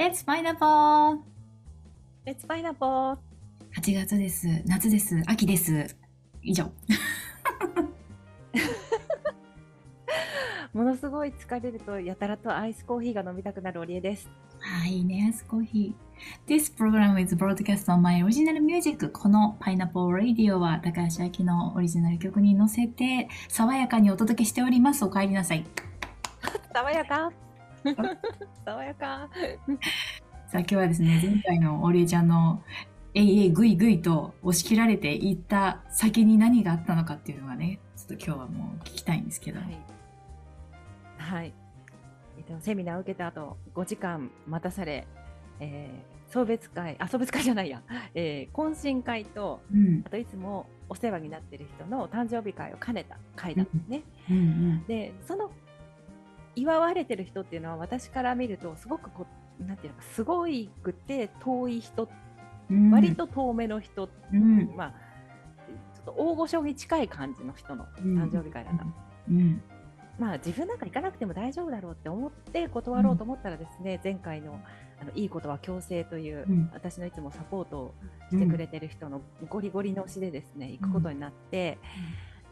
It's pineapple! It's pineapple! 8月です。夏です。秋です。以上。ものすごい疲れるとやたらとアイスコーヒーが飲みたくなるオリエです。はい、ね、アイスコーヒー。This program is broadcast on my original music. この Pineapple Radio は高橋明のオリジナル曲に乗せて爽やかにお届けしております。お帰りなさい。爽やか 爽やかさあ今日はですね、前回のオリエちゃんのえいえいぐいぐいと押し切られていった先に何があったのかっていうのがね、ちょっと今日はもう聞きたいんですけど。はい。はい。えっと、セミナーを受けた後、5時間待たされ、えー、送別会、あ、送別会じゃないや、えー、懇親会と、うんあといつもお世話になってる人の誕生日会を兼ねた会だったのね。うんうんで、その祝われてる人っていうのは私から見るとすごくこうなんていうのかすごいくて遠い人、うん、割と遠めの人、うん。まあちょっと大御所に近い感じの人の誕生日会だった、うん。まあ自分なんか行かなくても大丈夫だろうって思って断ろうと思ったらですね、前回のあのいいことは強制という、うん。私のいつもサポートをしてくれてる人のゴリゴリの推しでですね行くことになって、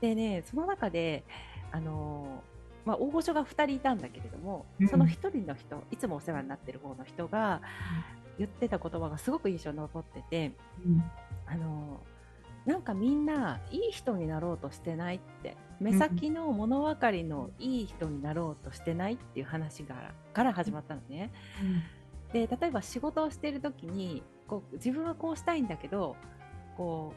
でねその中であのーまあ、大御所が2人いたんだけれども、うんその1人の人いつもお世話になってる方の人が言ってた言葉がすごく印象に残ってて、うん。あのーなんかみんないい人になろうとしてないって目先の物分かりのいい人になろうとしてないっていう話がから始まったのね。で例えば仕事をしている時にこう自分はこうしたいんだけどこ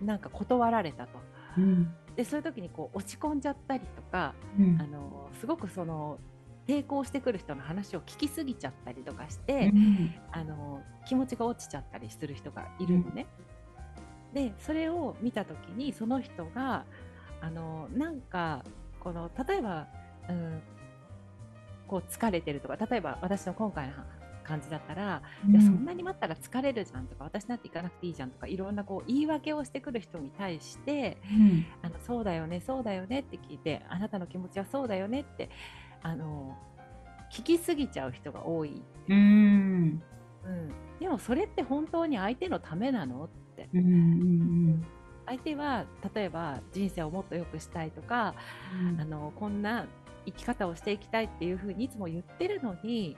うなんか断られたと。うん。でそういう時にこう落ち込んじゃったりとか、うん。あのすごくその抵抗してくる人の話を聞きすぎちゃったりとかして、うんあの気持ちが落ちちゃったりする人がいるのね。でそれを見た時にその人があのなんかこの例えば、うん、こう疲れてるとか例えば私の今回の感じだったら、いやそんなに待ったら疲れるじゃんとか私なんて行かなくていいじゃんとかいろんなこう言い訳をしてくる人に対してうん。あのそうだよねそうだよねって聞いてあなたの気持ちはそうだよねってあの聞きすぎちゃう人が多い、うん。うん、でもそれって本当に相手のためなのって。うんうん相手は例えば人生をもっと良くしたいとかあのこんな生き方をしていきたいっていうふうにいつも言ってるのに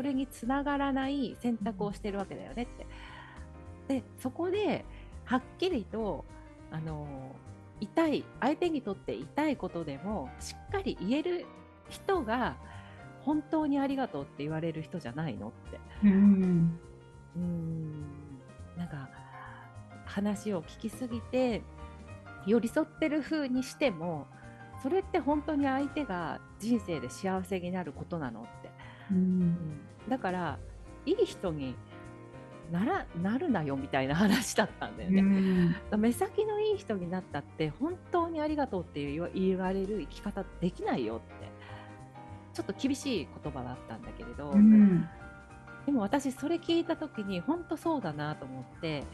それにつながらない選択をしてるわけだよねって。でそこではっきりとあの痛い相手にとって痛いことでもしっかり言える人が本当にありがとうって言われる人じゃないのって。うんうーんなんか話を聞きすぎて寄り添ってる風にしてもそれって本当に相手が人生で幸せになることなのって、ううん。ん、だからいい人にならなるなよみたいな話だったんだよね、目先のいい人になったって本当にありがとうっていう言われる生き方できないよって。ちょっと厳しい言葉だったんだけれど、うん。でも私それ聞いた時に本当そうだなと思って。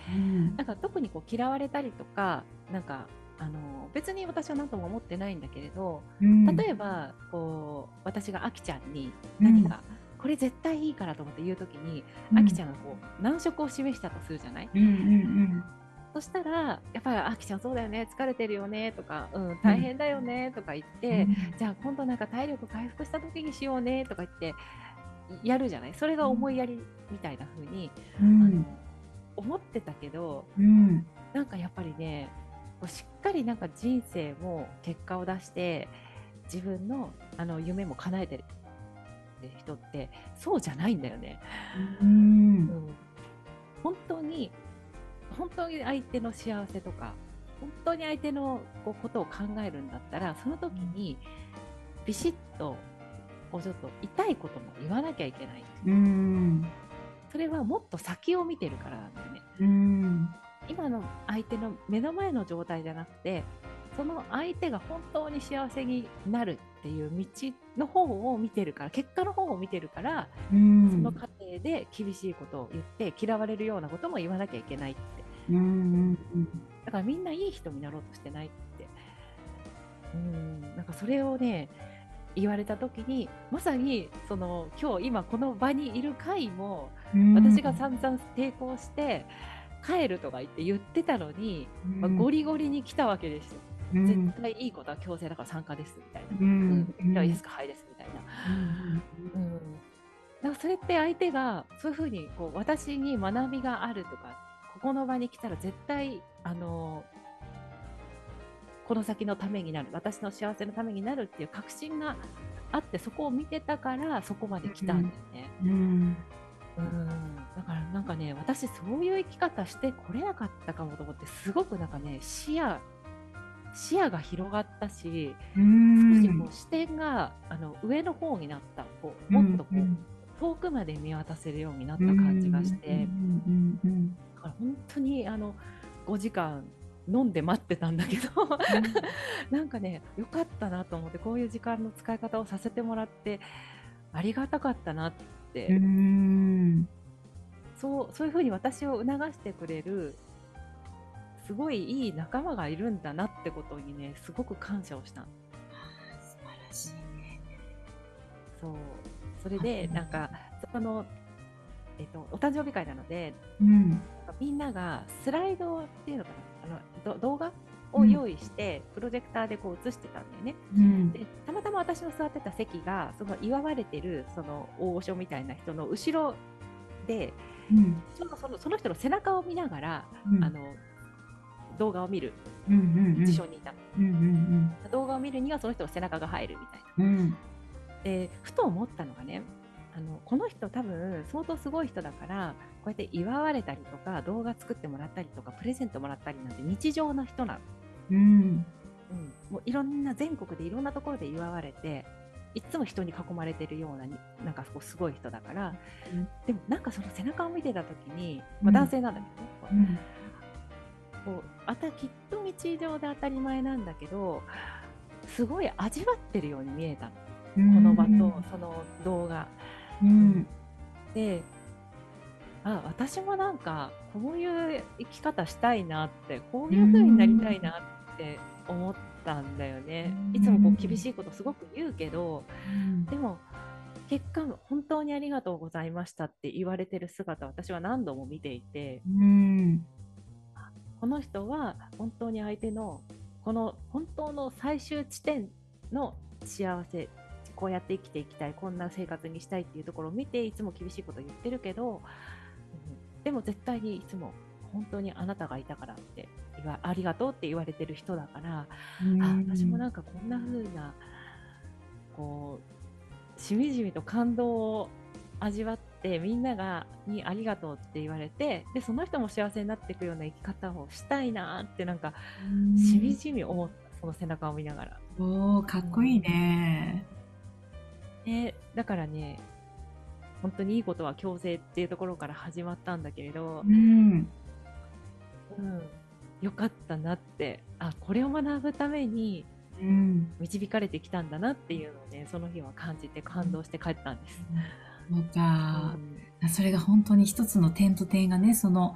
なんか特にこう嫌われたりとかなんかあの別に私は何とも思ってないんだけれど例えばこう私があきちゃんに何か、これ絶対いいからと思って言う時に、あきちゃんがこう難色を示したとするじゃない、うんうんそしたらやっぱりあきちゃんそうだよね疲れてるよねとか、うん、大変だよねとか言って、じゃあ今度なんか体力回復した時にしようねとか言ってやるじゃない？それが思いやりみたいな風に、うん。あの思ってたけどうん。なんかやっぱりねこうしっかりなんか人生も結果を出して自分のあの夢も叶えてる人ってそうじゃないんだよね。うん。うん。本当に本当に相手の幸せとか本当に相手のこうことを考えるんだったらその時にビシッとこうちょっと痛いことも言わなきゃいけない。うん。それはもっと先を見てるからなんだよね。うん今の相手の目の前の状態じゃなくてその相手が本当に幸せになるっていう道の方を見てるから結果の方を見てるからうん。その過程で厳しいことを言って嫌われるようなことも言わなきゃいけないって。うんうんだからみんないい人になろうとしてないって。うん。なんかそれをね言われた時にまさにその今日今この場にいる回もうん。私が散々抵抗して帰るとか言って言ってたのに、まあ、ゴリゴリに来たわけですよ。うん。絶対いいことは強制だから参加ですみたいな。ううん。ん。じゃあいいですかはいですみたいな。うん、だからそれって相手がそういうふうにこう私に学びがあるとかここの場に来たら絶対あのこの先のためになる。私の幸せのためになるっていう確信があってそこを見てたからそこまで来たんだよね。うん。うんだからなんかね私そういう生き方してこれなかったかもと思ってすごくなんかね視野視野が広がったしうん。少しこう視点があの上の方になったこうもっとこう、うん。遠くまで見渡せるようになった感じがして、だから本当にあの5時間飲んで待ってたんだけど なんかねよかったなと思ってこういう時間の使い方をさせてもらってありがたかったなって、そうそういうふうに私を促してくれるすごいいい仲間がいるんだなってことにねすごく感謝をしたの。素晴らしいね。そう。それでなんかその、えっと、お誕生日会なのでうん。みんながスライドっていうのかな？あのど動画を用意して、プロジェクターでこう映してたんだよね。うん。でたまたま私の座ってた席がその祝われてるその大御所みたいな人の後ろでうん。ちょうどそのその人の背中を見ながら、うん。あの動画を見る。うんうんうん。事象にいたの、うんうん動画を見るにはその人の背中が入るみたいな。うんうん。でふと思ったのがねあのこの人多分相当すごい人だからこうやって祝われたりとか動画作ってもらったりとかプレゼントもらったりなんて日常な人なの、うん。うん、もういろんな全国でいろんなところで祝われていつも人に囲まれてるようなになんかこうすごい人だから、うん。でもなんかその背中を見てた時に、まあ、うん男性なんだけどね、うん。こうあたきっと日常で当たり前なんだけどすごい味わってるように見えたの。この場とその動画。うん。であ私もなんかこういう生き方したいなってこういう風になりたいなって思ったんだよね。いつもこう厳しいことすごく言うけどでも結果本当にありがとうございましたって言われてる姿私は何度も見ていてうん。この人は本当に相手のこの本当の最終地点の幸せこうやって生きていきたいこんな生活にしたいっていうところを見ていつも厳しいこと言ってるけど、うん。でも絶対にいつも本当にあなたがいたからって言わありがとうって言われてる人だから、あ私もなんかこんな風なこうしみじみと感動を味わってみんながにありがとうって言われてでその人も幸せになっていくような生き方をしたいなってなんかしみじみ思ったその背中を見ながら。おーかっこいいね。ね、だからね本当にいいことは強制っていうところから始まったんだけれどう、んうん、よかったなってあこれを学ぶためにうん導かれてきたんだなっていうのをねその日は感じて感動して帰ったんです。そうかう、んそれが本当に一つの点と点がねその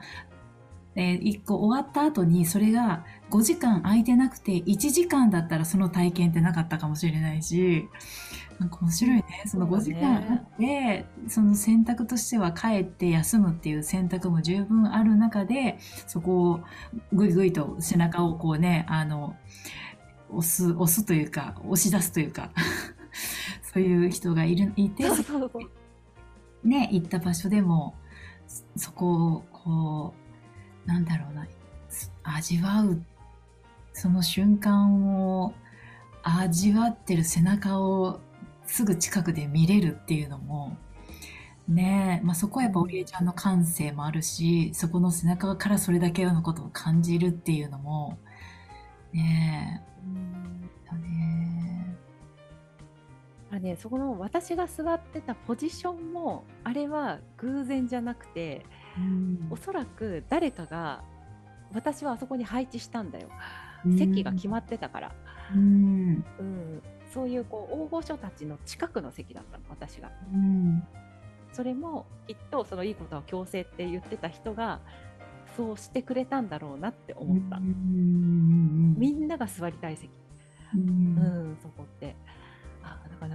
えー一個終わった後にそれが5時間空いてなくて1時間だったらその体験ってなかったかもしれないしなんか面白いね。その5そうだね時間あってその選択としては帰って休むっていう選択も十分ある中でそこをぐいぐいと背中をこうねあの押す押すというか押し出すというか そういう人がいるいてね、行った場所でも、そそこを、こう、なんだろうな、味わう、その瞬間を味わってる背中をすぐ近くで見れるっていうのも、ねえ、まあ、そこはやっぱ織江ちゃんの感性もあるし、そこの背中からそれだけのことを感じるっていうのも、ねえ、だね。あね、そこの私が座ってたポジションもあれは偶然じゃなくておそらく誰かが私はあそこに配置したんだよ。うん。席が決まってたから、うん、うん、そういうこう大御所たちの近くの席だったの私が。うん、それもきっとそのいいことは強制って言ってた人がそうしてくれたんだろうなって思った、うん。みんなが座りたい席、うん。うんそこって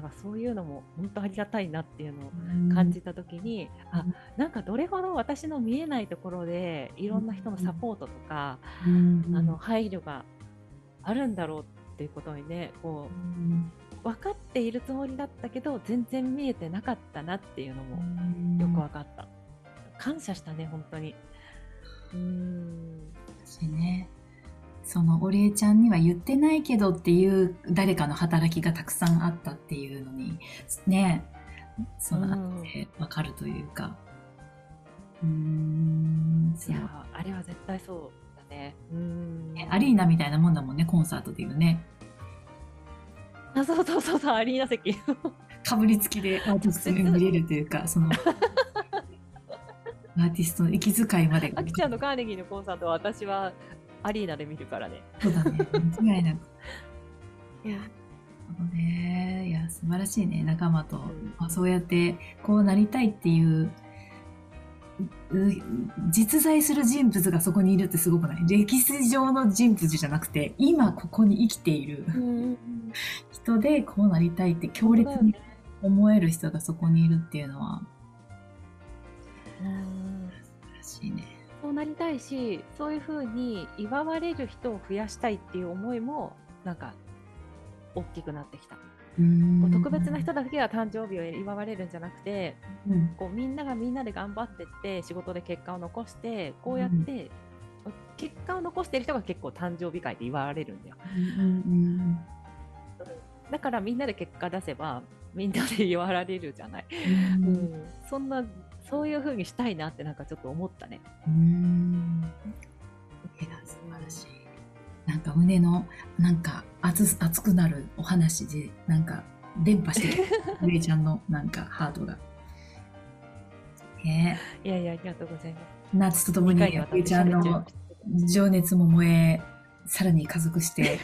かそういうのも本当ありがたいなっていうのを感じた時に、うん、あなんかどれほど私の見えないところでいろんな人のサポートとか、うん、あの配慮があるんだろうっていうことにねこう、うん、分かっているつもりだったけど全然見えてなかったなっていうのもよく分かった。感謝したね本当に。うん。私ねそのお礼ちゃんには言ってないけどっていう誰かの働きがたくさんあったっていうのにねそのあって分かるというか。うん。いや。あれは絶対そうだね。うん。アリーナみたいなもんだもんねコンサートでいうね。あそうそうそうそうアリーナ席。かぶりつきでアーティストに見れるというかその アーティストの息遣いまで。あきちゃんのカーネギーのコンサートは私はアリーナで見るからね。そうだね。間違いなく。いや、ね、いや、素晴らしいね、仲間と。うん、まあ、そうやって、こうなりたいっていう、実在する人物がそこにいるってすごくない？歴史上の人物じゃなくて、今ここに生きている人でこうなりたいって強烈に思える人がそこにいるっていうのは、素晴らしいね。そうなりたいしそういうふうに祝われる人を増やしたいっていう思いもなんか大きくなってきた。特別な人だけが誕生日を祝われるんじゃなくて、うん、こうみんながみんなで頑張ってって仕事で結果を残してこうやって、うん、結果を残している人が結構誕生日会で祝われるんだよ。だからみんなで結果出せばみんなで祝われるじゃない。うん、そんなそういうふうにしたいなってなんかちょっと思ったね。うんいや素晴らしい。なんか胸のなんか熱熱くなるお話でなんか伝播してる上ちゃんのなんかハートが。ね、いやいやありがとうございます。夏とともに上ちゃんの情熱も燃えさらに加速して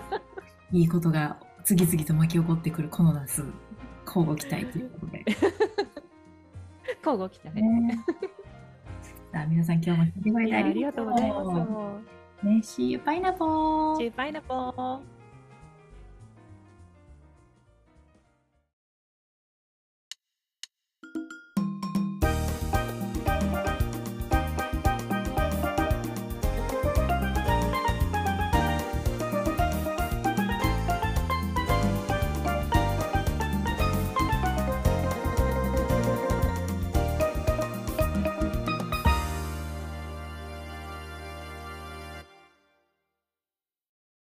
いいことが次々と巻き起こってくるこの夏交互期待ということで。交互期待。ね、さあ、皆さん今日も聞いてくれてありがとうございます。ね、See you, pineapple! See you, pineapple!